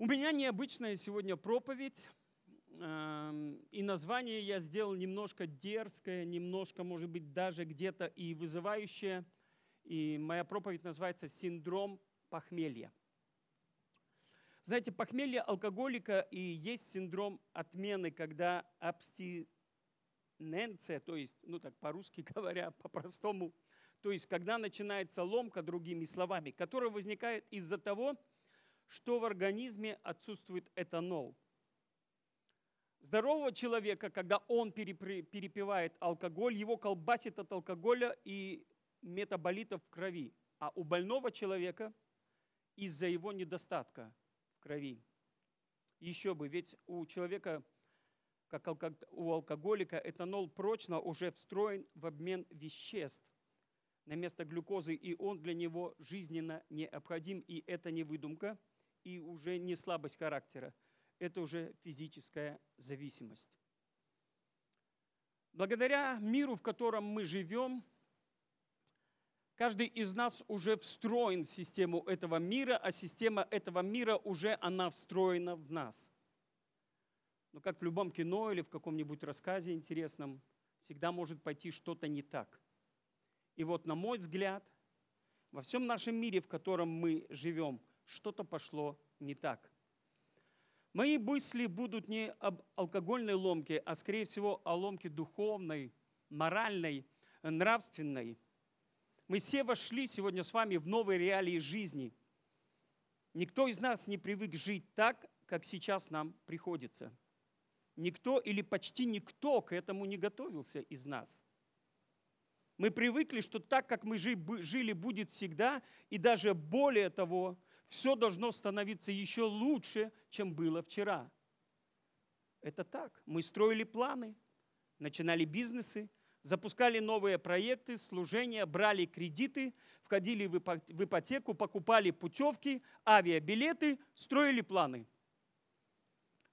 У меня необычная сегодня проповедь, эм, и название я сделал немножко дерзкое, немножко, может быть, даже где-то и вызывающее. И моя проповедь называется «Синдром похмелья». Знаете, похмелье алкоголика и есть синдром отмены, когда абстиненция, то есть, ну так по-русски говоря, по-простому, то есть когда начинается ломка, другими словами, которая возникает из-за того, что в организме отсутствует этанол. Здорового человека, когда он перепивает алкоголь, его колбасит от алкоголя и метаболитов в крови. А у больного человека из-за его недостатка в крови. Еще бы, ведь у человека, как у алкоголика, этанол прочно уже встроен в обмен веществ на место глюкозы, и он для него жизненно необходим, и это не выдумка – и уже не слабость характера, это уже физическая зависимость. Благодаря миру, в котором мы живем, каждый из нас уже встроен в систему этого мира, а система этого мира уже она встроена в нас. Но как в любом кино или в каком-нибудь рассказе интересном, всегда может пойти что-то не так. И вот, на мой взгляд, во всем нашем мире, в котором мы живем, что-то пошло не так. Мои мысли будут не об алкогольной ломке, а скорее всего о ломке духовной, моральной, нравственной. Мы все вошли сегодня с вами в новые реалии жизни. Никто из нас не привык жить так, как сейчас нам приходится. Никто или почти никто к этому не готовился из нас. Мы привыкли, что так, как мы жили, будет всегда, и даже более того – все должно становиться еще лучше, чем было вчера. Это так. Мы строили планы, начинали бизнесы, запускали новые проекты, служения, брали кредиты, входили в ипотеку, покупали путевки, авиабилеты, строили планы.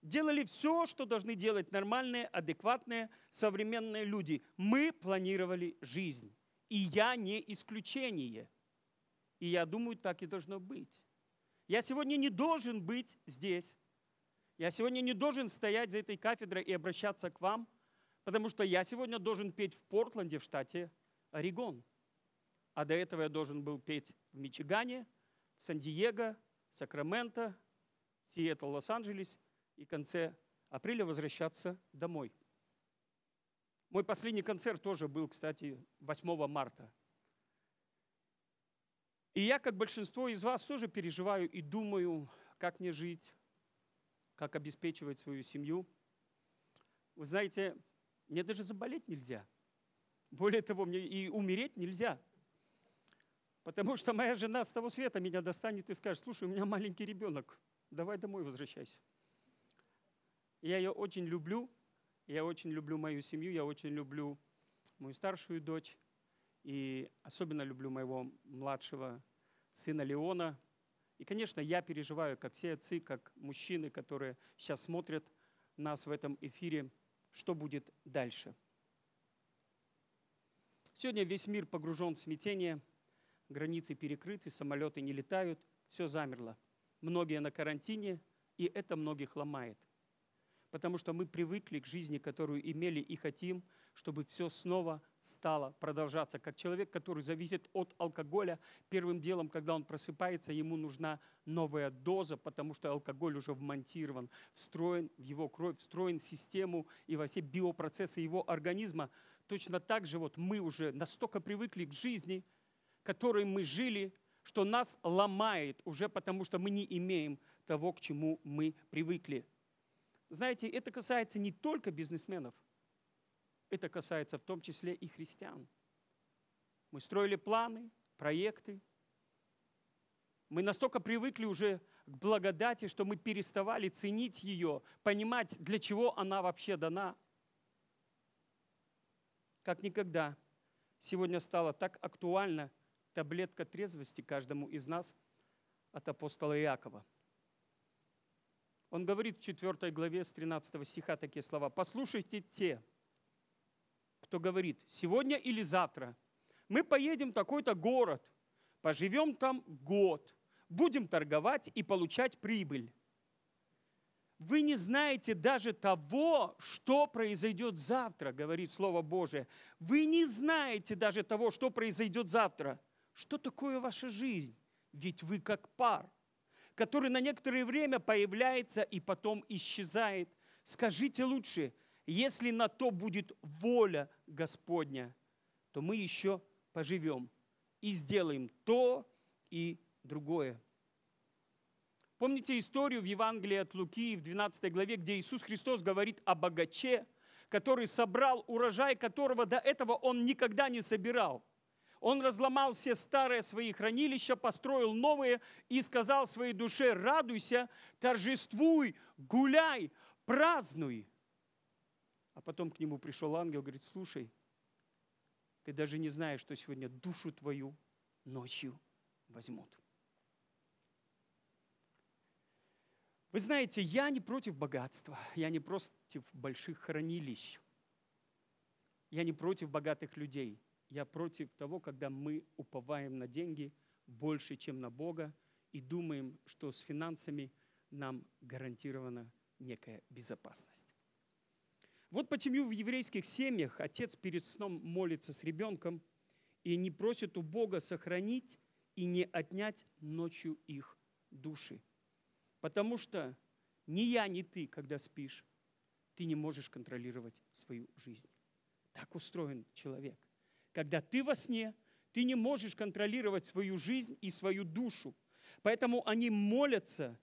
Делали все, что должны делать нормальные, адекватные, современные люди. Мы планировали жизнь. И я не исключение. И я думаю, так и должно быть. Я сегодня не должен быть здесь. Я сегодня не должен стоять за этой кафедрой и обращаться к вам, потому что я сегодня должен петь в Портленде, в штате Орегон. А до этого я должен был петь в Мичигане, в Сан-Диего, Сакраменто, Сиэтл, Лос-Анджелес и в конце апреля возвращаться домой. Мой последний концерт тоже был, кстати, 8 марта – и я, как большинство из вас, тоже переживаю и думаю, как мне жить, как обеспечивать свою семью. Вы знаете, мне даже заболеть нельзя. Более того, мне и умереть нельзя. Потому что моя жена с того света меня достанет и скажет, слушай, у меня маленький ребенок, давай домой возвращайся. Я ее очень люблю, я очень люблю мою семью, я очень люблю мою старшую дочь. И особенно люблю моего младшего сына Леона. И, конечно, я переживаю, как все отцы, как мужчины, которые сейчас смотрят нас в этом эфире, что будет дальше. Сегодня весь мир погружен в смятение, границы перекрыты, самолеты не летают, все замерло. Многие на карантине, и это многих ломает потому что мы привыкли к жизни, которую имели и хотим, чтобы все снова стало продолжаться. Как человек, который зависит от алкоголя, первым делом, когда он просыпается, ему нужна новая доза, потому что алкоголь уже вмонтирован, встроен в его кровь, встроен в систему и во все биопроцессы его организма. Точно так же вот мы уже настолько привыкли к жизни, которой мы жили, что нас ломает уже потому, что мы не имеем того, к чему мы привыкли. Знаете, это касается не только бизнесменов, это касается в том числе и христиан. Мы строили планы, проекты. Мы настолько привыкли уже к благодати, что мы переставали ценить ее, понимать, для чего она вообще дана. Как никогда сегодня стала так актуальна таблетка трезвости каждому из нас от апостола Иакова – он говорит в 4 главе с 13 стиха такие слова. «Послушайте те, кто говорит, сегодня или завтра мы поедем в такой-то город, поживем там год, будем торговать и получать прибыль. Вы не знаете даже того, что произойдет завтра, говорит Слово Божие. Вы не знаете даже того, что произойдет завтра. Что такое ваша жизнь? Ведь вы как пар, который на некоторое время появляется и потом исчезает. Скажите лучше, если на то будет воля Господня, то мы еще поживем и сделаем то и другое. Помните историю в Евангелии от Луки в 12 главе, где Иисус Христос говорит о богаче, который собрал урожай, которого до этого он никогда не собирал. Он разломал все старые свои хранилища, построил новые и сказал своей душе, радуйся, торжествуй, гуляй, празднуй. А потом к нему пришел ангел, говорит, слушай, ты даже не знаешь, что сегодня душу твою ночью возьмут. Вы знаете, я не против богатства, я не против больших хранилищ, я не против богатых людей, я против того, когда мы уповаем на деньги больше, чем на Бога, и думаем, что с финансами нам гарантирована некая безопасность. Вот почему в еврейских семьях отец перед сном молится с ребенком и не просит у Бога сохранить и не отнять ночью их души. Потому что ни я, ни ты, когда спишь, ты не можешь контролировать свою жизнь. Так устроен человек. Когда ты во сне, ты не можешь контролировать свою жизнь и свою душу. Поэтому они молятся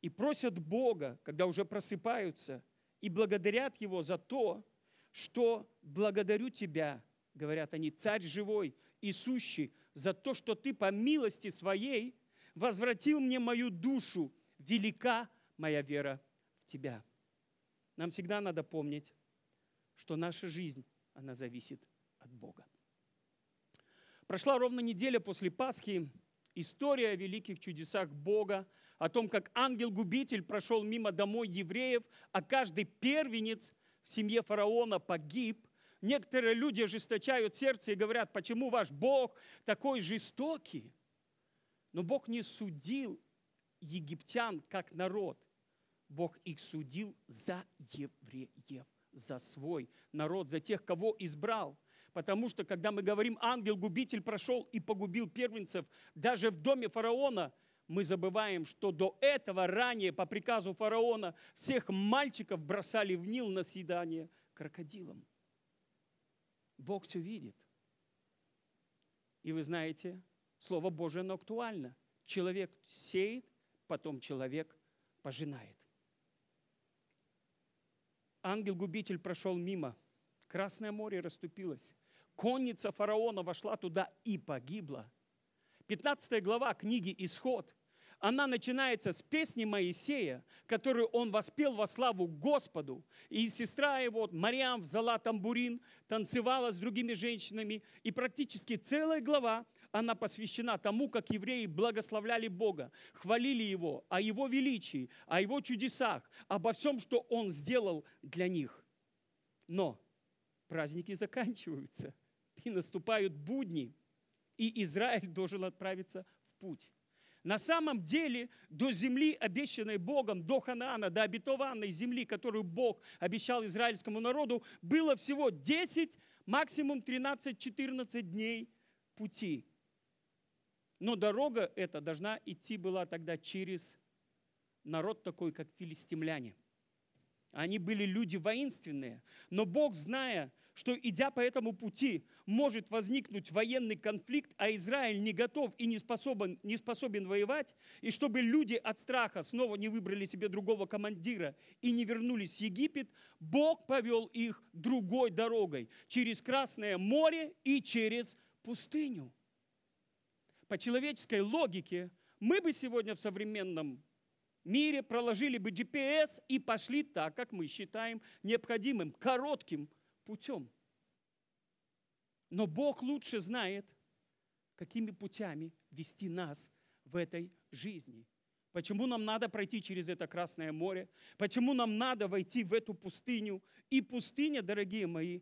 и просят Бога, когда уже просыпаются, и благодарят Его за то, что благодарю Тебя, говорят они, Царь живой и сущий, за то, что Ты по милости Своей возвратил мне мою душу, велика моя вера в Тебя. Нам всегда надо помнить, что наша жизнь, она зависит от Бога. Прошла ровно неделя после Пасхи, история о великих чудесах Бога, о том, как ангел-губитель прошел мимо домой евреев, а каждый первенец в семье фараона погиб. Некоторые люди ожесточают сердце и говорят, почему ваш Бог такой жестокий? Но Бог не судил египтян как народ. Бог их судил за евреев, за свой народ, за тех, кого избрал. Потому что, когда мы говорим, ангел-губитель прошел и погубил первенцев, даже в доме фараона, мы забываем, что до этого ранее по приказу фараона всех мальчиков бросали в Нил на съедание крокодилам. Бог все видит. И вы знаете, Слово Божие, оно актуально. Человек сеет, потом человек пожинает. Ангел-губитель прошел мимо. Красное море расступилось. Конница фараона вошла туда и погибла. 15 глава книги «Исход» она начинается с песни Моисея, которую он воспел во славу Господу. И сестра его, Мариам, взяла тамбурин, танцевала с другими женщинами. И практически целая глава она посвящена тому, как евреи благословляли Бога, хвалили Его, о Его величии, о Его чудесах, обо всем, что Он сделал для них. Но праздники заканчиваются, и наступают будни, и Израиль должен отправиться в путь. На самом деле до земли, обещанной Богом, до Ханаана, до обетованной земли, которую Бог обещал израильскому народу, было всего 10, максимум 13-14 дней пути. Но дорога эта должна идти была тогда через народ такой, как филистимляне. Они были люди воинственные. Но Бог, зная, что идя по этому пути может возникнуть военный конфликт, а Израиль не готов и не способен, не способен воевать, и чтобы люди от страха снова не выбрали себе другого командира и не вернулись в Египет, Бог повел их другой дорогой, через Красное море и через пустыню. По человеческой логике, мы бы сегодня в современном мире проложили бы GPS и пошли так, как мы считаем необходимым, коротким путем. Но Бог лучше знает, какими путями вести нас в этой жизни. Почему нам надо пройти через это Красное море? Почему нам надо войти в эту пустыню? И пустыня, дорогие мои,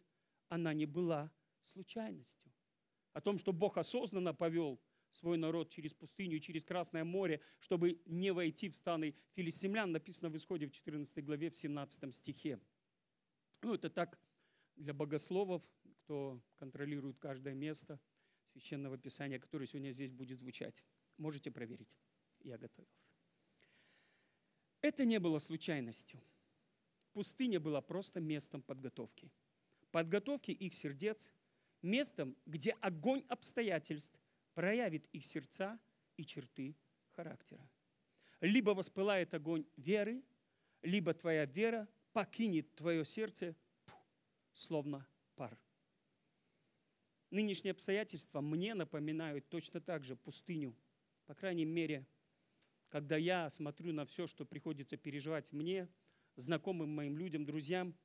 она не была случайностью. О том, что Бог осознанно повел свой народ через пустыню, через Красное море, чтобы не войти в станы филистимлян, написано в Исходе в 14 главе, в 17 стихе. Ну, это так для богословов, кто контролирует каждое место Священного Писания, которое сегодня здесь будет звучать. Можете проверить. Я готовился. Это не было случайностью. Пустыня была просто местом подготовки. Подготовки их сердец, местом, где огонь обстоятельств проявит их сердца и черты характера. Либо воспылает огонь веры, либо твоя вера покинет твое сердце, словно пар. Нынешние обстоятельства мне напоминают точно так же пустыню. По крайней мере, когда я смотрю на все, что приходится переживать мне, знакомым моим людям, друзьям,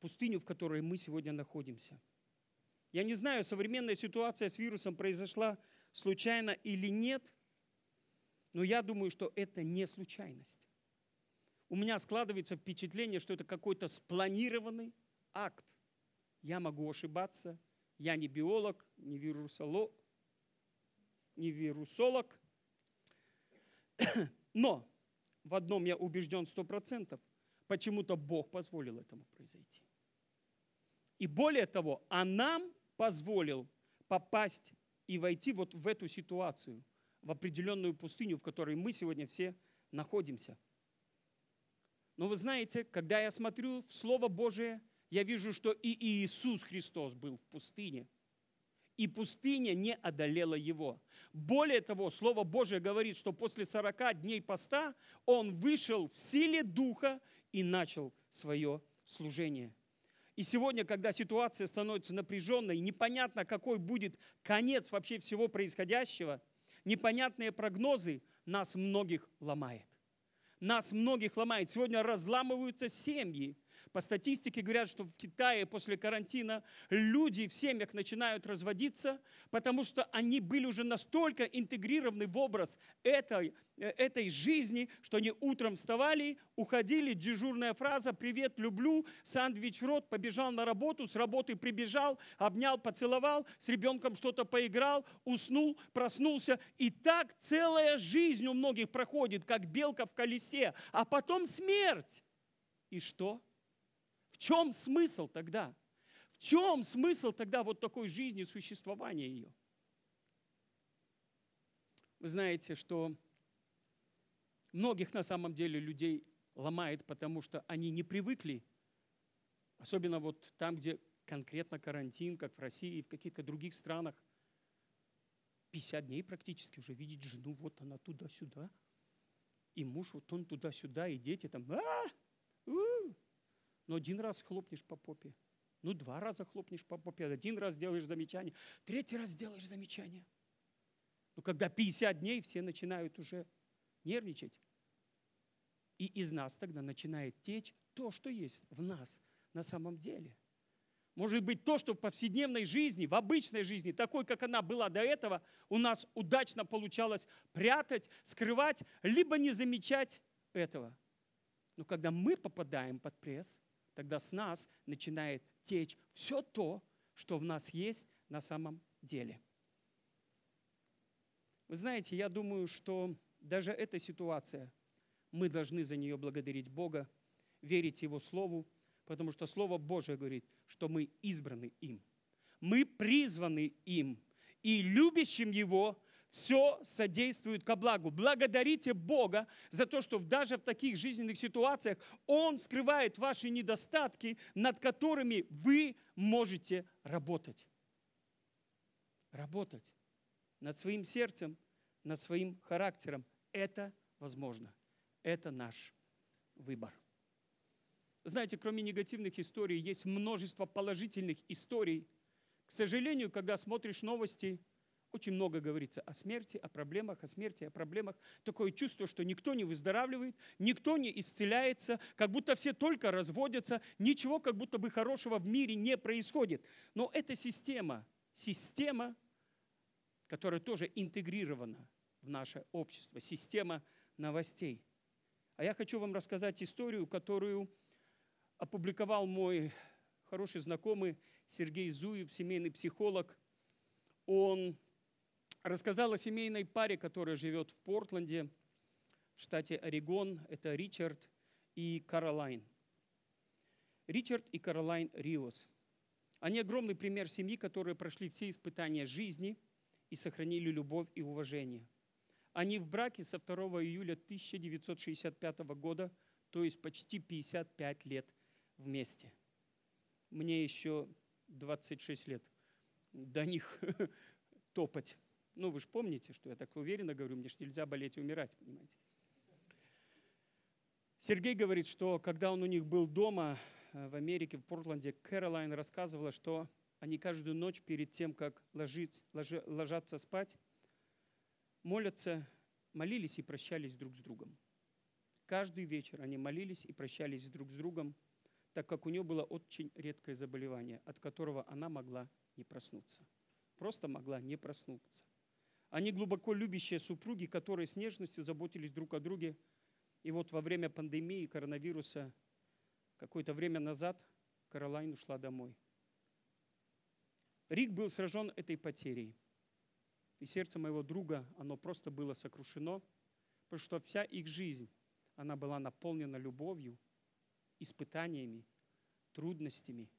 пустыню, в которой мы сегодня находимся. Я не знаю, современная ситуация с вирусом произошла случайно или нет, но я думаю, что это не случайность. У меня складывается впечатление, что это какой-то спланированный акт. Я могу ошибаться, я не биолог, не вирусолог, не вирусолог. Но в одном я убежден сто процентов. Почему-то Бог позволил этому произойти. И более того, а нам позволил попасть и войти вот в эту ситуацию, в определенную пустыню, в которой мы сегодня все находимся. Но вы знаете, когда я смотрю в Слово Божие, я вижу, что и Иисус Христос был в пустыне. И пустыня не одолела его. Более того, Слово Божие говорит, что после 40 дней поста он вышел в силе Духа и начал свое служение. И сегодня, когда ситуация становится напряженной, непонятно, какой будет конец вообще всего происходящего, непонятные прогнозы нас многих ломает. Нас многих ломает. Сегодня разламываются семьи, по статистике говорят, что в Китае после карантина люди в семьях начинают разводиться, потому что они были уже настолько интегрированы в образ этой, э, этой жизни, что они утром вставали, уходили, дежурная фраза «Привет, люблю», сандвич в рот, побежал на работу, с работы прибежал, обнял, поцеловал, с ребенком что-то поиграл, уснул, проснулся. И так целая жизнь у многих проходит, как белка в колесе, а потом смерть. И что? В чем смысл тогда? В чем смысл тогда вот такой жизни, существования ее? Вы знаете, что многих на самом деле людей ломает, потому что они не привыкли, особенно вот там, где конкретно карантин, как в России и в каких-то других странах, 50 дней практически уже видеть жену, вот она туда-сюда, и муж, вот он туда-сюда, и дети там, а, у, ну, один раз хлопнешь по попе, ну, два раза хлопнешь по попе, один раз делаешь замечание, третий раз делаешь замечание. Но когда 50 дней, все начинают уже нервничать. И из нас тогда начинает течь то, что есть в нас на самом деле. Может быть, то, что в повседневной жизни, в обычной жизни, такой, как она была до этого, у нас удачно получалось прятать, скрывать, либо не замечать этого. Но когда мы попадаем под пресс, тогда с нас начинает течь все то, что в нас есть на самом деле. Вы знаете, я думаю, что даже эта ситуация, мы должны за нее благодарить Бога, верить Его Слову, потому что Слово Божие говорит, что мы избраны им. Мы призваны им. И любящим Его все содействует ко благу. Благодарите Бога за то, что даже в таких жизненных ситуациях Он скрывает ваши недостатки, над которыми вы можете работать. Работать над своим сердцем, над своим характером. Это возможно. Это наш выбор. Знаете, кроме негативных историй, есть множество положительных историй. К сожалению, когда смотришь новости – очень много говорится о смерти, о проблемах, о смерти, о проблемах. Такое чувство, что никто не выздоравливает, никто не исцеляется, как будто все только разводятся, ничего как будто бы хорошего в мире не происходит. Но это система, система, которая тоже интегрирована в наше общество, система новостей. А я хочу вам рассказать историю, которую опубликовал мой хороший знакомый Сергей Зуев, семейный психолог. Он рассказал о семейной паре, которая живет в Портленде, в штате Орегон. Это Ричард и Каролайн. Ричард и Каролайн Риос. Они огромный пример семьи, которые прошли все испытания жизни и сохранили любовь и уважение. Они в браке со 2 июля 1965 года, то есть почти 55 лет вместе. Мне еще 26 лет до них топать. Ну, вы же помните, что я так уверенно говорю, мне же нельзя болеть и умирать, понимаете. Сергей говорит, что когда он у них был дома э, в Америке, в Портленде, Кэролайн рассказывала, что они каждую ночь перед тем, как ложить, ложи, ложатся спать, молятся, молились и прощались друг с другом. Каждый вечер они молились и прощались друг с другом, так как у нее было очень редкое заболевание, от которого она могла не проснуться. Просто могла не проснуться. Они глубоко любящие супруги, которые с нежностью заботились друг о друге. И вот во время пандемии коронавируса какое-то время назад Каролайн ушла домой. Рик был сражен этой потерей. И сердце моего друга, оно просто было сокрушено, потому что вся их жизнь, она была наполнена любовью, испытаниями, трудностями.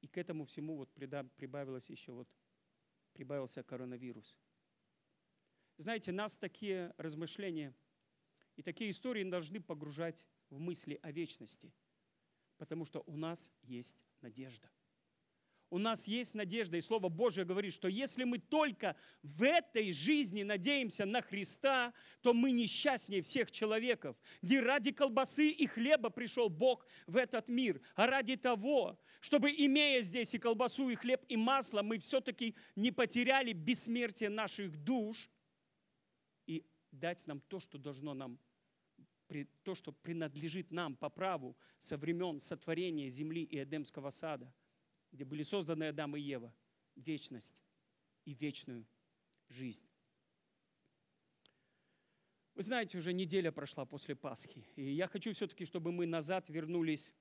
И к этому всему вот прибавилось еще вот, прибавился коронавирус. Знаете, нас такие размышления и такие истории должны погружать в мысли о вечности, потому что у нас есть надежда. У нас есть надежда, и Слово Божье говорит, что если мы только в этой жизни надеемся на Христа, то мы несчастнее всех человеков. Не ради колбасы и хлеба пришел Бог в этот мир, а ради того, чтобы, имея здесь и колбасу, и хлеб, и масло, мы все-таки не потеряли бессмертие наших душ – дать нам то, что должно нам, то, что принадлежит нам по праву со времен сотворения земли и Эдемского сада, где были созданы Адам и Ева, вечность и вечную жизнь. Вы знаете, уже неделя прошла после Пасхи, и я хочу все-таки, чтобы мы назад вернулись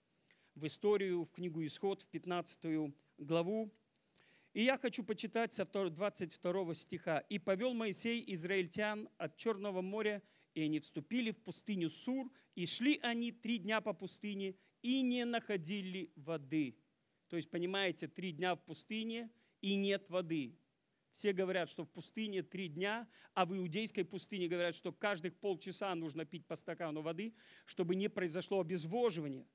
в историю, в книгу Исход, в 15 главу, и я хочу почитать со 22 стиха. «И повел Моисей израильтян от Черного моря, и они вступили в пустыню Сур, и шли они три дня по пустыне, и не находили воды». То есть, понимаете, три дня в пустыне, и нет воды. Все говорят, что в пустыне три дня, а в иудейской пустыне говорят, что каждых полчаса нужно пить по стакану воды, чтобы не произошло обезвоживание.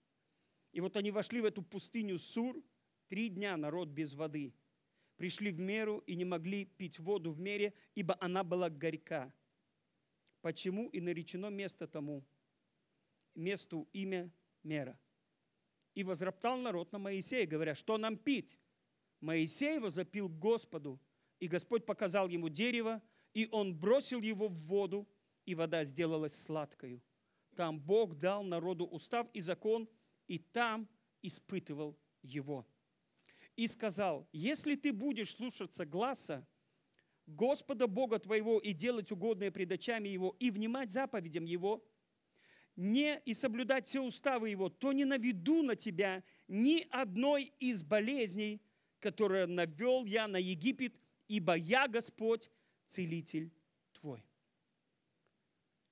И вот они вошли в эту пустыню Сур, три дня народ без воды – пришли в меру и не могли пить воду в мере, ибо она была горька. Почему и наречено место тому, месту имя мера. И возроптал народ на Моисея, говоря, что нам пить? Моисей возопил к Господу, и Господь показал ему дерево, и он бросил его в воду, и вода сделалась сладкою. Там Бог дал народу устав и закон, и там испытывал его и сказал, если ты будешь слушаться гласа Господа Бога твоего и делать угодное пред очами Его, и внимать заповедям Его, не и соблюдать все уставы Его, то не наведу на тебя ни одной из болезней, которые навел я на Египет, ибо я Господь, целитель твой.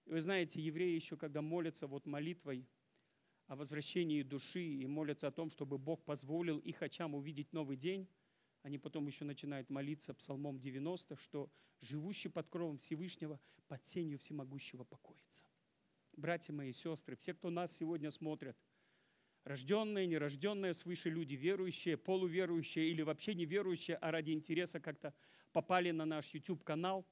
Вы знаете, евреи еще, когда молятся вот молитвой о возвращении души и молятся о том, чтобы Бог позволил их очам увидеть новый день, они потом еще начинают молиться Псалмом 90, что живущий под кровом Всевышнего под сенью всемогущего покоится. Братья мои, сестры, все, кто нас сегодня смотрят, рожденные, нерожденные свыше люди, верующие, полуверующие или вообще неверующие, а ради интереса как-то попали на наш YouTube-канал,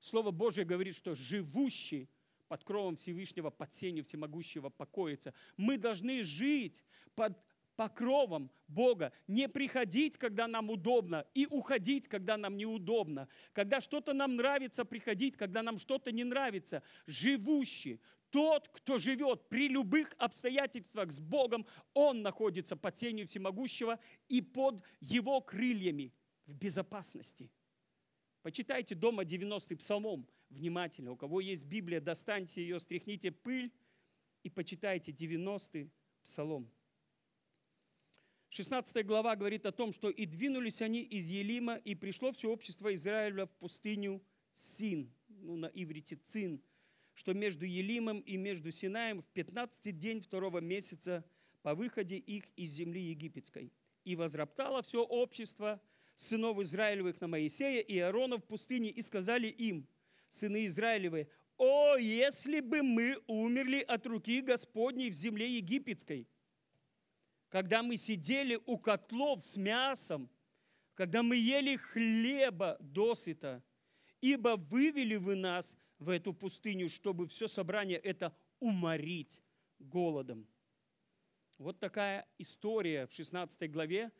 Слово Божье говорит, что живущий под кровом Всевышнего, под сенью всемогущего покоиться. Мы должны жить под покровом Бога, не приходить, когда нам удобно, и уходить, когда нам неудобно. Когда что-то нам нравится, приходить, когда нам что-то не нравится. Живущий, тот, кто живет при любых обстоятельствах с Богом, он находится под сенью всемогущего и под его крыльями в безопасности. Почитайте дома 90-й псалмом – внимательно. У кого есть Библия, достаньте ее, стряхните пыль и почитайте 90-й псалом. 16 глава говорит о том, что «И двинулись они из Елима, и пришло все общество Израиля в пустыню Син». Ну, на иврите Цин, что между Елимом и между Синаем в 15 день второго месяца по выходе их из земли египетской. И возроптало все общество сынов Израилевых на Моисея и Аарона в пустыне, и сказали им, сыны Израилевы, «О, если бы мы умерли от руки Господней в земле египетской!» Когда мы сидели у котлов с мясом, когда мы ели хлеба досыта, ибо вывели вы нас в эту пустыню, чтобы все собрание это уморить голодом. Вот такая история в 16 главе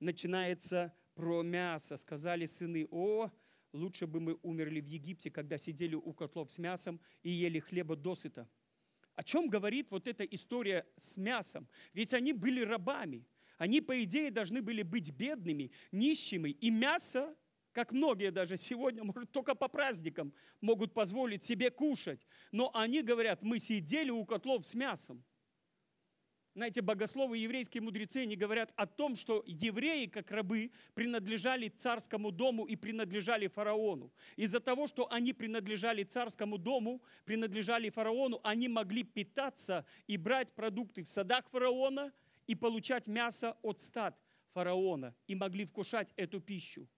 начинается про мясо. Сказали сыны, о, лучше бы мы умерли в Египте, когда сидели у котлов с мясом и ели хлеба досыта. О чем говорит вот эта история с мясом? Ведь они были рабами. Они, по идее, должны были быть бедными, нищими. И мясо как многие даже сегодня, может, только по праздникам могут позволить себе кушать. Но они говорят, мы сидели у котлов с мясом. Знаете, богословы, еврейские мудрецы, они говорят о том, что евреи, как рабы, принадлежали царскому дому и принадлежали фараону. Из-за того, что они принадлежали царскому дому, принадлежали фараону, они могли питаться и брать продукты в садах фараона и получать мясо от стад фараона и могли вкушать эту пищу.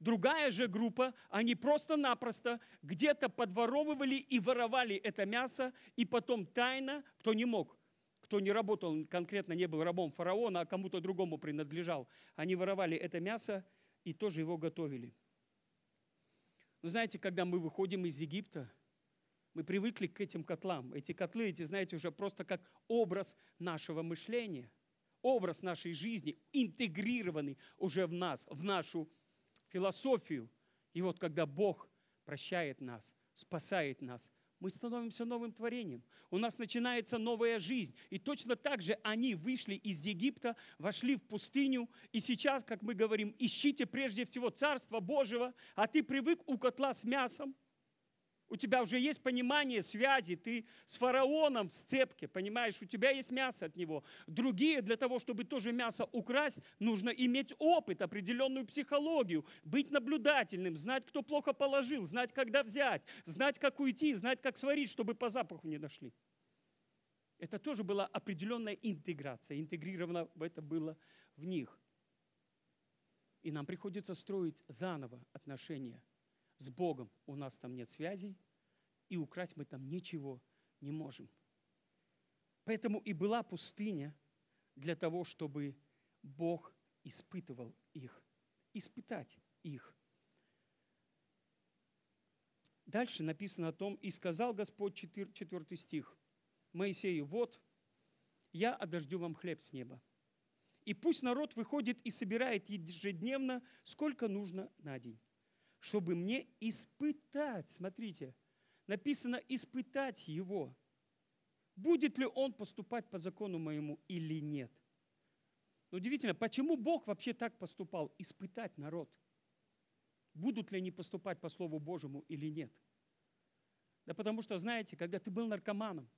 Другая же группа, они просто-напросто где-то подворовывали и воровали это мясо, и потом тайно, кто не мог, кто не работал, конкретно не был рабом фараона, а кому-то другому принадлежал, они воровали это мясо и тоже его готовили. Но знаете, когда мы выходим из Египта, мы привыкли к этим котлам. Эти котлы, эти, знаете, уже просто как образ нашего мышления, образ нашей жизни, интегрированный уже в нас, в нашу философию. И вот когда Бог прощает нас, спасает нас, мы становимся новым творением. У нас начинается новая жизнь. И точно так же они вышли из Египта, вошли в пустыню. И сейчас, как мы говорим, ищите прежде всего Царство Божьего, а ты привык у котла с мясом, у тебя уже есть понимание связи, ты с фараоном в сцепке, понимаешь, у тебя есть мясо от него. Другие, для того, чтобы тоже мясо украсть, нужно иметь опыт, определенную психологию, быть наблюдательным, знать, кто плохо положил, знать, когда взять, знать, как уйти, знать, как сварить, чтобы по запаху не нашли. Это тоже была определенная интеграция, интегрировано это было в них. И нам приходится строить заново отношения – с Богом у нас там нет связей, и украсть мы там ничего не можем. Поэтому и была пустыня для того, чтобы Бог испытывал их, испытать их. Дальше написано о том, и сказал Господь, 4 стих, Моисею, вот, я одождю вам хлеб с неба. И пусть народ выходит и собирает ежедневно, сколько нужно на день чтобы мне испытать, смотрите, написано испытать его, будет ли он поступать по закону моему или нет. Удивительно, почему Бог вообще так поступал? Испытать народ. Будут ли они поступать по Слову Божьему или нет? Да потому что, знаете, когда ты был наркоманом,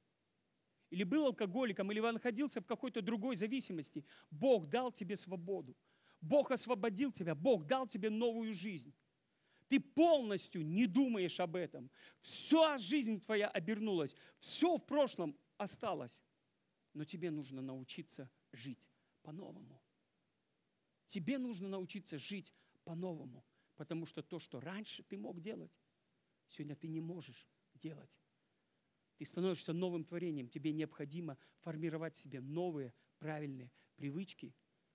или был алкоголиком, или находился в какой-то другой зависимости, Бог дал тебе свободу. Бог освободил тебя, Бог дал тебе новую жизнь. Ты полностью не думаешь об этом. Вся жизнь твоя обернулась. Все в прошлом осталось. Но тебе нужно научиться жить по-новому. Тебе нужно научиться жить по-новому. Потому что то, что раньше ты мог делать, сегодня ты не можешь делать. Ты становишься новым творением. Тебе необходимо формировать в себе новые правильные привычки,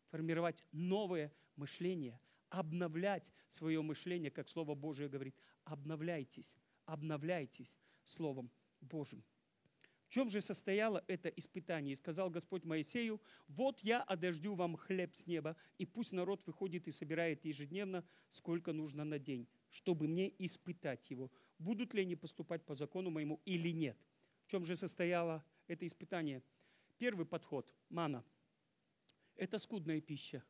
формировать новое мышление – обновлять свое мышление, как Слово Божие говорит. Обновляйтесь, обновляйтесь Словом Божьим. В чем же состояло это испытание? И сказал Господь Моисею, вот я одождю вам хлеб с неба, и пусть народ выходит и собирает ежедневно, сколько нужно на день, чтобы мне испытать его, будут ли они поступать по закону моему или нет. В чем же состояло это испытание? Первый подход – мана. Это скудная пища.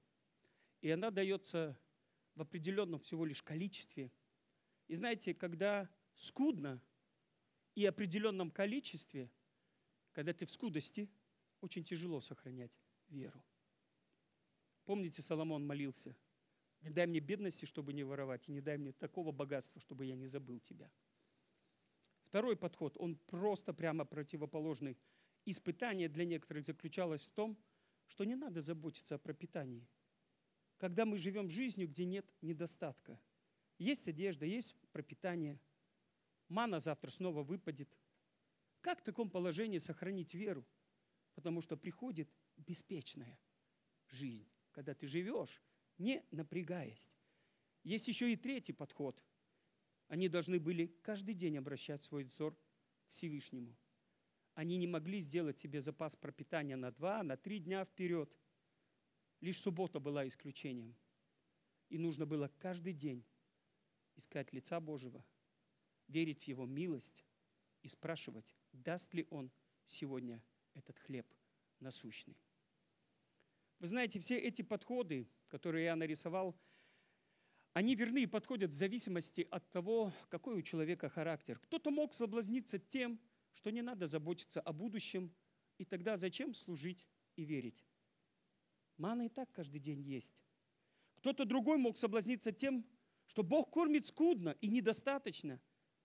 И она дается в определенном всего лишь количестве. И знаете, когда скудно и определенном количестве, когда ты в скудости, очень тяжело сохранять веру. Помните, Соломон молился, не дай мне бедности, чтобы не воровать, и не дай мне такого богатства, чтобы я не забыл тебя. Второй подход, он просто прямо противоположный. Испытание для некоторых заключалось в том, что не надо заботиться о пропитании. Когда мы живем жизнью, где нет недостатка. Есть одежда, есть пропитание. Мана завтра снова выпадет. Как в таком положении сохранить веру? Потому что приходит беспечная жизнь, когда ты живешь, не напрягаясь. Есть еще и третий подход – они должны были каждый день обращать свой взор к Всевышнему. Они не могли сделать себе запас пропитания на два, на три дня вперед. Лишь суббота была исключением. И нужно было каждый день искать лица Божьего, верить в Его милость и спрашивать, даст ли Он сегодня этот хлеб насущный. Вы знаете, все эти подходы, которые я нарисовал – они верны и подходят в зависимости от того, какой у человека характер. Кто-то мог соблазниться тем, что не надо заботиться о будущем, и тогда зачем служить и верить? Мана и так каждый день есть. Кто-то другой мог соблазниться тем, что Бог кормит скудно и недостаточно,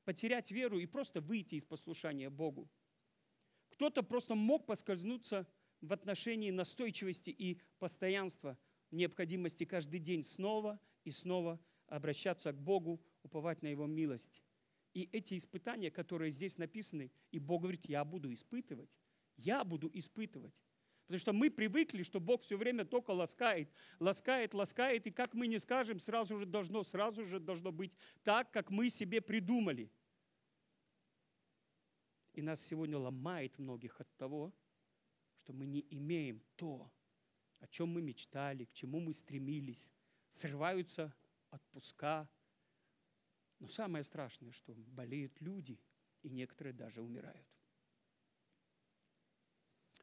потерять веру и просто выйти из послушания Богу. Кто-то просто мог поскользнуться в отношении настойчивости и постоянства, необходимости каждый день снова и снова обращаться к Богу, уповать на Его милость. И эти испытания, которые здесь написаны, и Бог говорит, я буду испытывать, я буду испытывать. Потому что мы привыкли, что Бог все время только ласкает, ласкает, ласкает, и как мы не скажем, сразу же должно, сразу же должно быть так, как мы себе придумали. И нас сегодня ломает многих от того, что мы не имеем то, о чем мы мечтали, к чему мы стремились, срываются отпуска. Но самое страшное, что болеют люди, и некоторые даже умирают.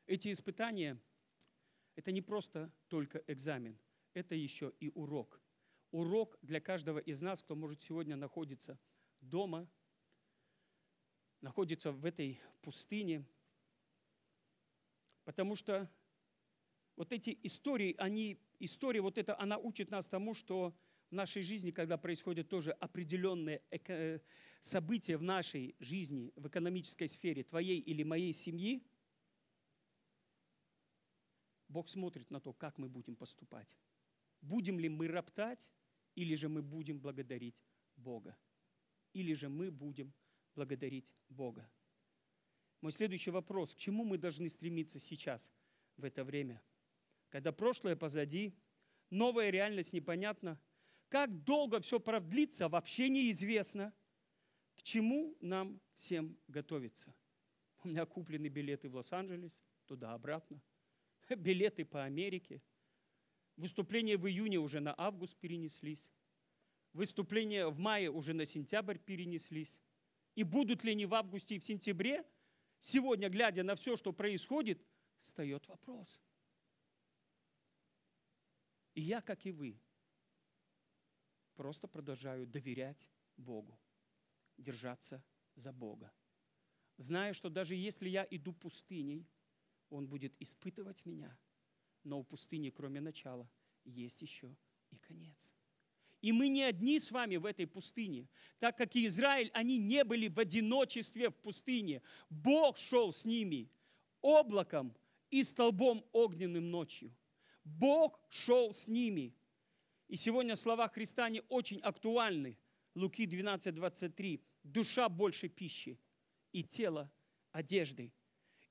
Эти испытания – это не просто только экзамен, это еще и урок. Урок для каждого из нас, кто может сегодня находиться дома, находится в этой пустыне, потому что вот эти истории, они история вот эта, она учит нас тому, что в нашей жизни, когда происходят тоже определенные э, события в нашей жизни, в экономической сфере, твоей или моей семьи, Бог смотрит на то, как мы будем поступать. Будем ли мы роптать, или же мы будем благодарить Бога. Или же мы будем благодарить Бога. Мой следующий вопрос, к чему мы должны стремиться сейчас, в это время – когда прошлое позади, новая реальность непонятна, как долго все продлится, вообще неизвестно. К чему нам всем готовиться? У меня куплены билеты в Лос-Анджелес, туда-обратно, билеты по Америке. Выступления в июне уже на август перенеслись. Выступления в мае уже на сентябрь перенеслись. И будут ли они в августе и в сентябре? Сегодня, глядя на все, что происходит, встает вопрос – и я, как и вы, просто продолжаю доверять Богу, держаться за Бога. Зная, что даже если я иду пустыней, Он будет испытывать меня, но у пустыни, кроме начала, есть еще и конец. И мы не одни с вами в этой пустыне, так как и Израиль, они не были в одиночестве в пустыне. Бог шел с ними облаком и столбом огненным ночью. Бог шел с ними. И сегодня слова Христа, они очень актуальны. Луки 12, 23. Душа больше пищи и тело одежды.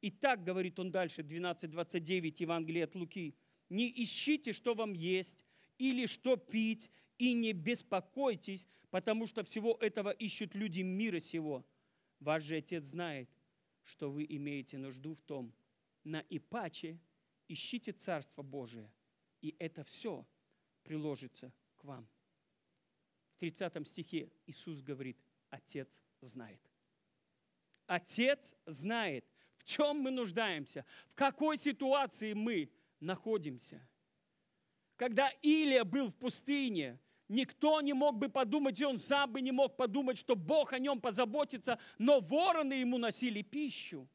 И так, говорит он дальше, 12, 29, Евангелие от Луки. Не ищите, что вам есть, или что пить, и не беспокойтесь, потому что всего этого ищут люди мира сего. Ваш же Отец знает, что вы имеете нужду в том. На ипаче – ищите Царство Божие, и это все приложится к вам. В 30 стихе Иисус говорит, Отец знает. Отец знает, в чем мы нуждаемся, в какой ситуации мы находимся. Когда Илия был в пустыне, никто не мог бы подумать, и он сам бы не мог подумать, что Бог о нем позаботится, но вороны ему носили пищу.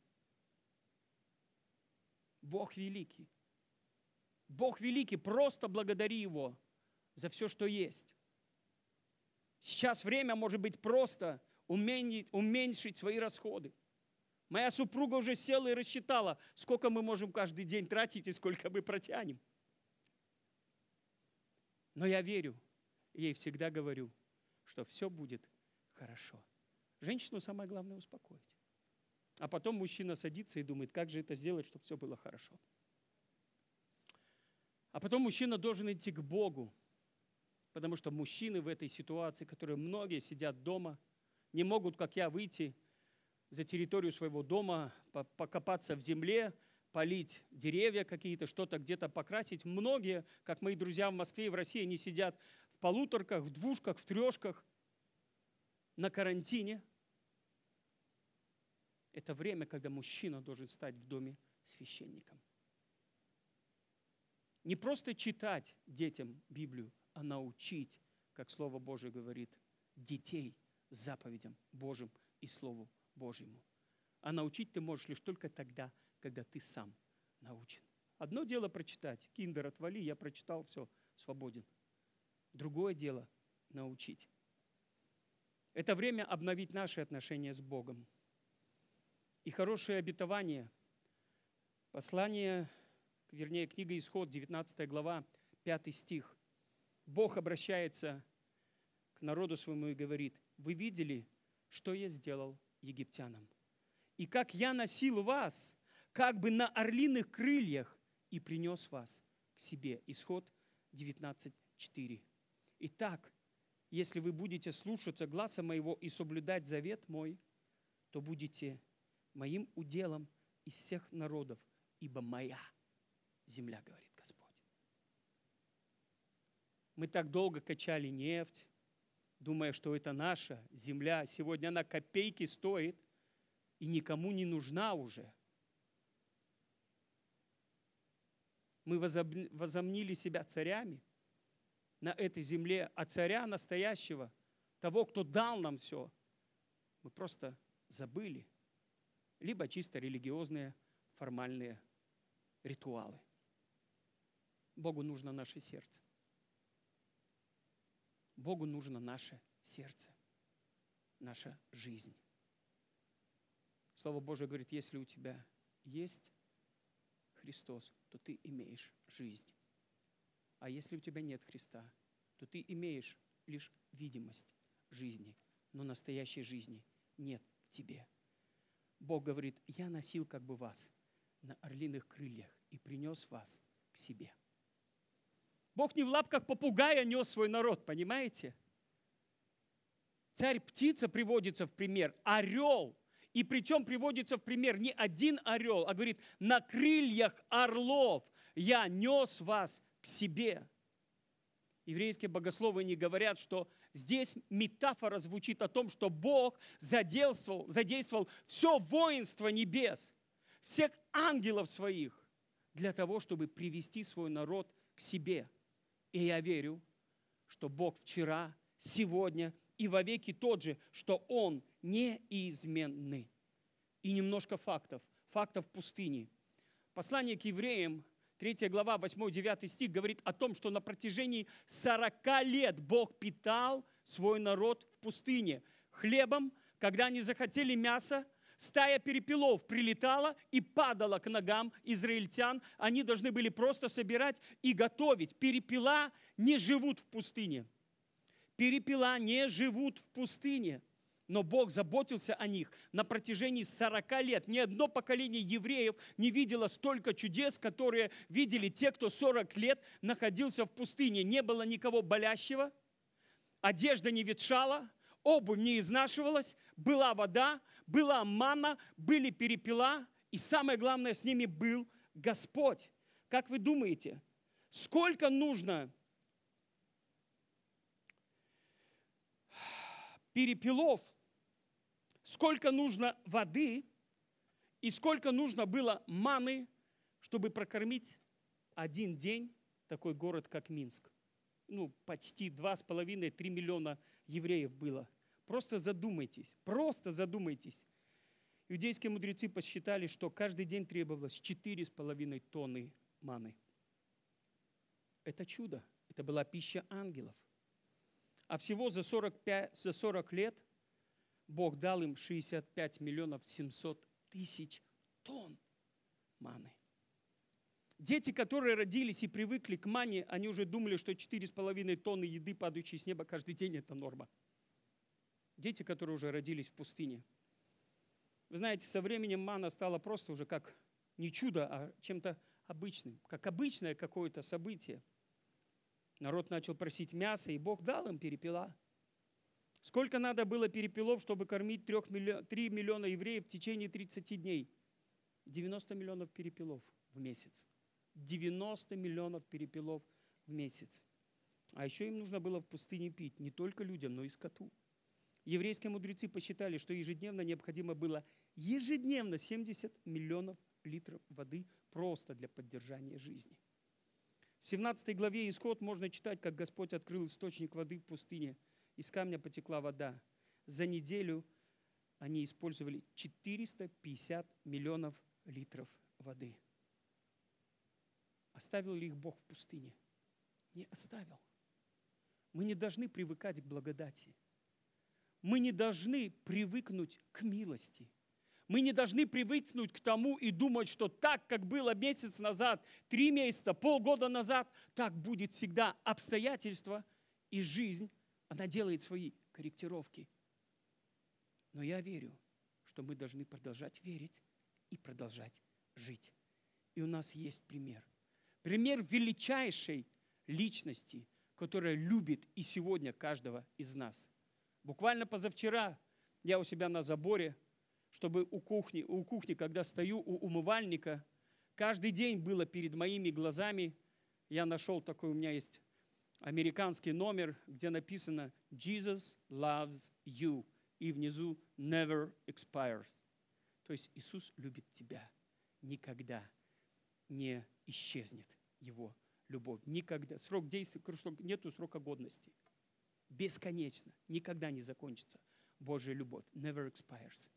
Бог великий. Бог великий, просто благодари Его за все, что есть. Сейчас время может быть просто уменьшить, уменьшить свои расходы. Моя супруга уже села и рассчитала, сколько мы можем каждый день тратить и сколько мы протянем. Но я верю, ей всегда говорю, что все будет хорошо. Женщину самое главное успокоить. А потом мужчина садится и думает, как же это сделать, чтобы все было хорошо. А потом мужчина должен идти к Богу, потому что мужчины в этой ситуации, которые многие сидят дома, не могут, как я, выйти за территорию своего дома, покопаться в земле, полить деревья какие-то, что-то где-то покрасить. Многие, как мои друзья в Москве и в России, они сидят в полуторках, в двушках, в трешках, на карантине. Это время, когда мужчина должен стать в доме священником. Не просто читать детям Библию, а научить, как Слово Божие говорит, детей заповедям Божьим и Слову Божьему. А научить ты можешь лишь только тогда, когда ты сам научен. Одно дело прочитать. Киндер отвали, я прочитал, все, свободен. Другое дело научить. Это время обновить наши отношения с Богом. И хорошее обетование. Послание, вернее, книга Исход, 19 глава, 5 стих. Бог обращается к народу своему и говорит, вы видели, что я сделал египтянам? И как я носил вас как бы на орлиных крыльях и принес вас к себе. Исход 19.4. Итак, если вы будете слушаться гласа моего и соблюдать завет мой, то будете моим уделом из всех народов, ибо моя земля, говорит Господь. Мы так долго качали нефть, думая, что это наша земля. Сегодня она копейки стоит и никому не нужна уже. мы возомнили себя царями на этой земле, а царя настоящего, того, кто дал нам все, мы просто забыли. Либо чисто религиозные, формальные ритуалы. Богу нужно наше сердце. Богу нужно наше сердце, наша жизнь. Слово Божие говорит, если у тебя есть Христос, то ты имеешь жизнь. А если у тебя нет Христа, то ты имеешь лишь видимость жизни, но настоящей жизни нет в тебе. Бог говорит, я носил как бы вас на орлиных крыльях и принес вас к себе. Бог не в лапках попугая нес свой народ, понимаете? Царь птица приводится в пример, орел и причем приводится в пример не один орел, а говорит, на крыльях орлов я нес вас к себе. Еврейские богословы не говорят, что здесь метафора звучит о том, что Бог задействовал, задействовал все воинство небес, всех ангелов своих, для того, чтобы привести свой народ к себе. И я верю, что Бог вчера, сегодня и вовеки тот же, что Он неизменны. И немножко фактов. Фактов пустыни. Послание к евреям, 3 глава, 8-9 стих, говорит о том, что на протяжении 40 лет Бог питал свой народ в пустыне хлебом, когда они захотели мяса, стая перепелов прилетала и падала к ногам израильтян. Они должны были просто собирать и готовить. Перепела не живут в пустыне. Перепела не живут в пустыне но Бог заботился о них на протяжении 40 лет. Ни одно поколение евреев не видело столько чудес, которые видели те, кто 40 лет находился в пустыне. Не было никого болящего, одежда не ветшала, обувь не изнашивалась, была вода, была манна, были перепела, и самое главное, с ними был Господь. Как вы думаете, сколько нужно перепелов – сколько нужно воды и сколько нужно было маны, чтобы прокормить один день такой город, как Минск. Ну, почти 2,5-3 миллиона евреев было. Просто задумайтесь, просто задумайтесь. Иудейские мудрецы посчитали, что каждый день требовалось 4,5 тонны маны. Это чудо. Это была пища ангелов. А всего за 45, за 40 лет Бог дал им 65 миллионов 700 тысяч тонн маны. Дети, которые родились и привыкли к мане, они уже думали, что 4,5 тонны еды, падающей с неба каждый день, это норма. Дети, которые уже родились в пустыне. Вы знаете, со временем мана стала просто уже как не чудо, а чем-то обычным, как обычное какое-то событие. Народ начал просить мяса, и Бог дал им перепела. Сколько надо было перепелов, чтобы кормить 3 миллиона, 3 миллиона евреев в течение 30 дней? 90 миллионов перепелов в месяц. 90 миллионов перепелов в месяц. А еще им нужно было в пустыне пить не только людям, но и скоту. Еврейские мудрецы посчитали, что ежедневно необходимо было ежедневно 70 миллионов литров воды просто для поддержания жизни. В 17 главе Исход можно читать, как Господь открыл источник воды в пустыне. Из камня потекла вода. За неделю они использовали 450 миллионов литров воды. Оставил ли их Бог в пустыне? Не оставил. Мы не должны привыкать к благодати. Мы не должны привыкнуть к милости. Мы не должны привыкнуть к тому и думать, что так, как было месяц назад, три месяца, полгода назад, так будет всегда обстоятельства и жизнь. Она делает свои корректировки. Но я верю, что мы должны продолжать верить и продолжать жить. И у нас есть пример – Пример величайшей личности, которая любит и сегодня каждого из нас. Буквально позавчера я у себя на заборе, чтобы у кухни, у кухни, когда стою у умывальника, каждый день было перед моими глазами, я нашел такой, у меня есть американский номер, где написано «Jesus loves you» и внизу «never expires». То есть Иисус любит тебя, никогда не исчезнет его любовь. Никогда. Срок действия, нету срока годности. Бесконечно. Никогда не закончится Божья любовь. Never expires.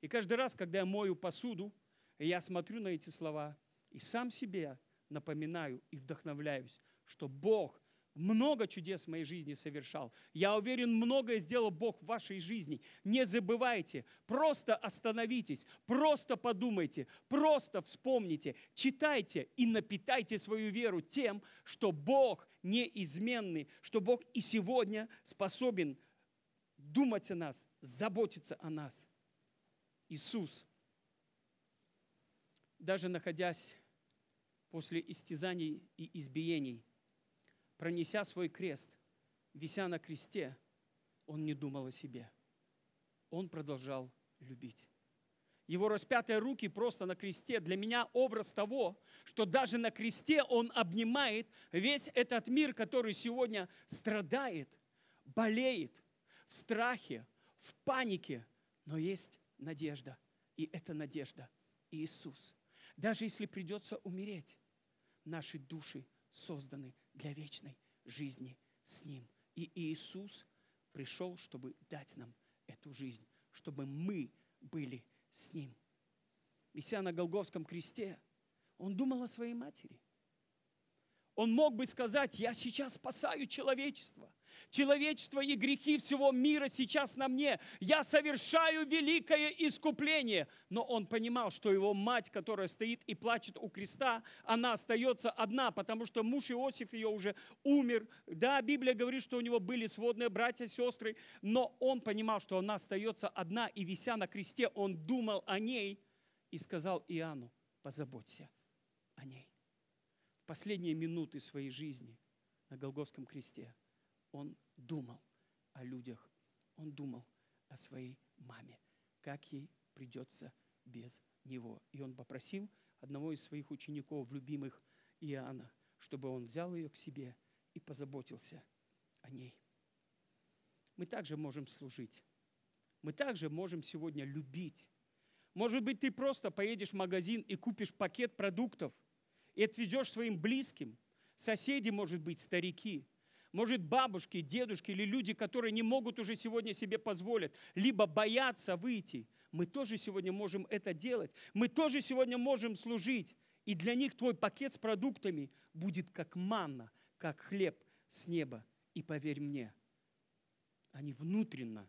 И каждый раз, когда я мою посуду, я смотрю на эти слова и сам себе напоминаю и вдохновляюсь, что Бог много чудес в моей жизни совершал. Я уверен, многое сделал Бог в вашей жизни. Не забывайте, просто остановитесь, просто подумайте, просто вспомните, читайте и напитайте свою веру тем, что Бог неизменный, что Бог и сегодня способен думать о нас, заботиться о нас. Иисус, даже находясь после истязаний и избиений, пронеся свой крест, вися на кресте, он не думал о себе. Он продолжал любить. Его распятые руки просто на кресте для меня образ того, что даже на кресте он обнимает весь этот мир, который сегодня страдает, болеет, в страхе, в панике, но есть надежда. И эта надежда Иисус. Даже если придется умереть, наши души созданы для вечной жизни с Ним. И Иисус пришел, чтобы дать нам эту жизнь, чтобы мы были с Ним. Вися на Голговском кресте, Он думал о своей матери. Он мог бы сказать, я сейчас спасаю человечество. Человечество и грехи всего мира сейчас на мне. Я совершаю великое искупление. Но он понимал, что его мать, которая стоит и плачет у креста, она остается одна, потому что муж Иосиф ее уже умер. Да, Библия говорит, что у него были сводные братья, сестры, но он понимал, что она остается одна, и вися на кресте, он думал о ней и сказал Иоанну, позаботься о ней. Последние минуты своей жизни на Голговском кресте – он думал о людях, он думал о своей маме, как ей придется без него. И он попросил одного из своих учеников, любимых Иоанна, чтобы он взял ее к себе и позаботился о ней. Мы также можем служить. Мы также можем сегодня любить. Может быть, ты просто поедешь в магазин и купишь пакет продуктов и отвезешь своим близким. Соседи, может быть, старики – может, бабушки, дедушки или люди, которые не могут уже сегодня себе позволить, либо боятся выйти. Мы тоже сегодня можем это делать. Мы тоже сегодня можем служить. И для них твой пакет с продуктами будет как манна, как хлеб с неба. И поверь мне, они внутренно,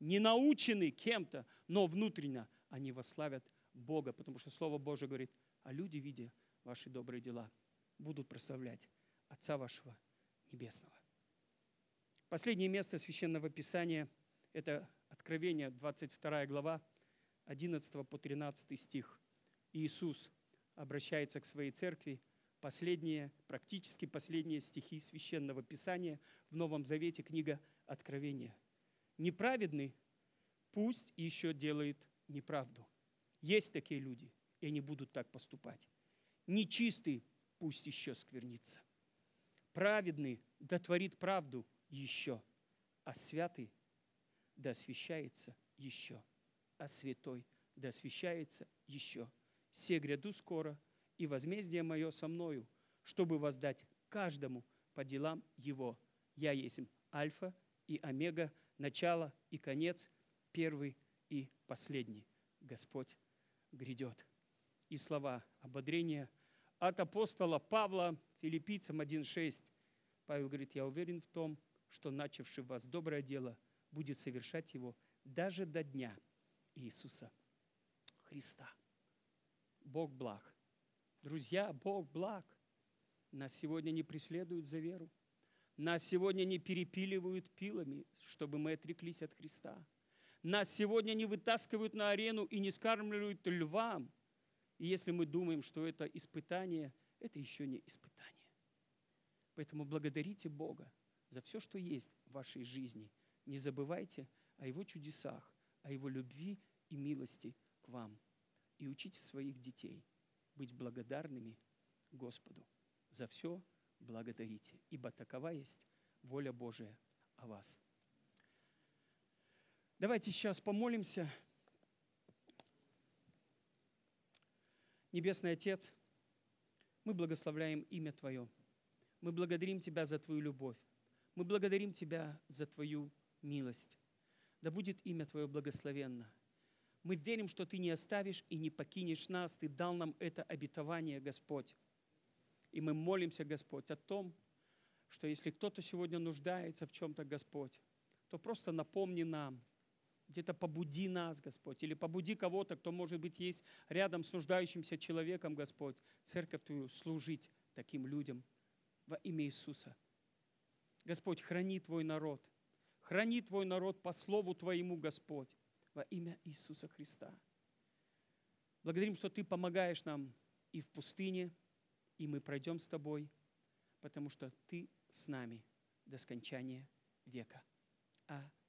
не научены кем-то, но внутренно они вославят Бога, потому что Слово Божие говорит, а люди, видя ваши добрые дела, будут прославлять Отца вашего Небесного. Последнее место Священного Писания – это Откровение, 22 глава, 11 по 13 стих. Иисус обращается к своей церкви, последние, практически последние стихи Священного Писания в Новом Завете, книга Откровения. Неправедный пусть еще делает неправду. Есть такие люди, и они будут так поступать. Нечистый пусть еще сквернится. Праведный дотворит правду еще, а святый да освящается еще, а святой да освящается еще. Се гряду скоро, и возмездие мое со мною, чтобы воздать каждому по делам его. Я есть Альфа и Омега, начало и конец, первый и последний. Господь грядет. И слова ободрения от апостола Павла, филиппийцам 1.6. Павел говорит, я уверен в том, что начавший в вас доброе дело будет совершать его даже до дня Иисуса Христа. Бог благ. Друзья, Бог благ. Нас сегодня не преследуют за веру. Нас сегодня не перепиливают пилами, чтобы мы отреклись от Христа. Нас сегодня не вытаскивают на арену и не скармливают львам. И если мы думаем, что это испытание, это еще не испытание. Поэтому благодарите Бога за все, что есть в вашей жизни. Не забывайте о Его чудесах, о Его любви и милости к вам. И учите своих детей быть благодарными Господу. За все благодарите, ибо такова есть воля Божия о вас. Давайте сейчас помолимся. Небесный Отец, мы благословляем имя Твое. Мы благодарим Тебя за Твою любовь. Мы благодарим Тебя за Твою милость. Да будет имя Твое благословенно. Мы верим, что Ты не оставишь и не покинешь нас. Ты дал нам это обетование, Господь. И мы молимся, Господь, о том, что если кто-то сегодня нуждается в чем-то, Господь, то просто напомни нам – где-то побуди нас, Господь, или побуди кого-то, кто, может быть, есть рядом с нуждающимся человеком, Господь, церковь Твою служить таким людям во имя Иисуса. Господь, храни Твой народ, храни Твой народ по слову Твоему, Господь, во имя Иисуса Христа. Благодарим, что Ты помогаешь нам и в пустыне, и мы пройдем с Тобой, потому что Ты с нами до скончания века. Аминь.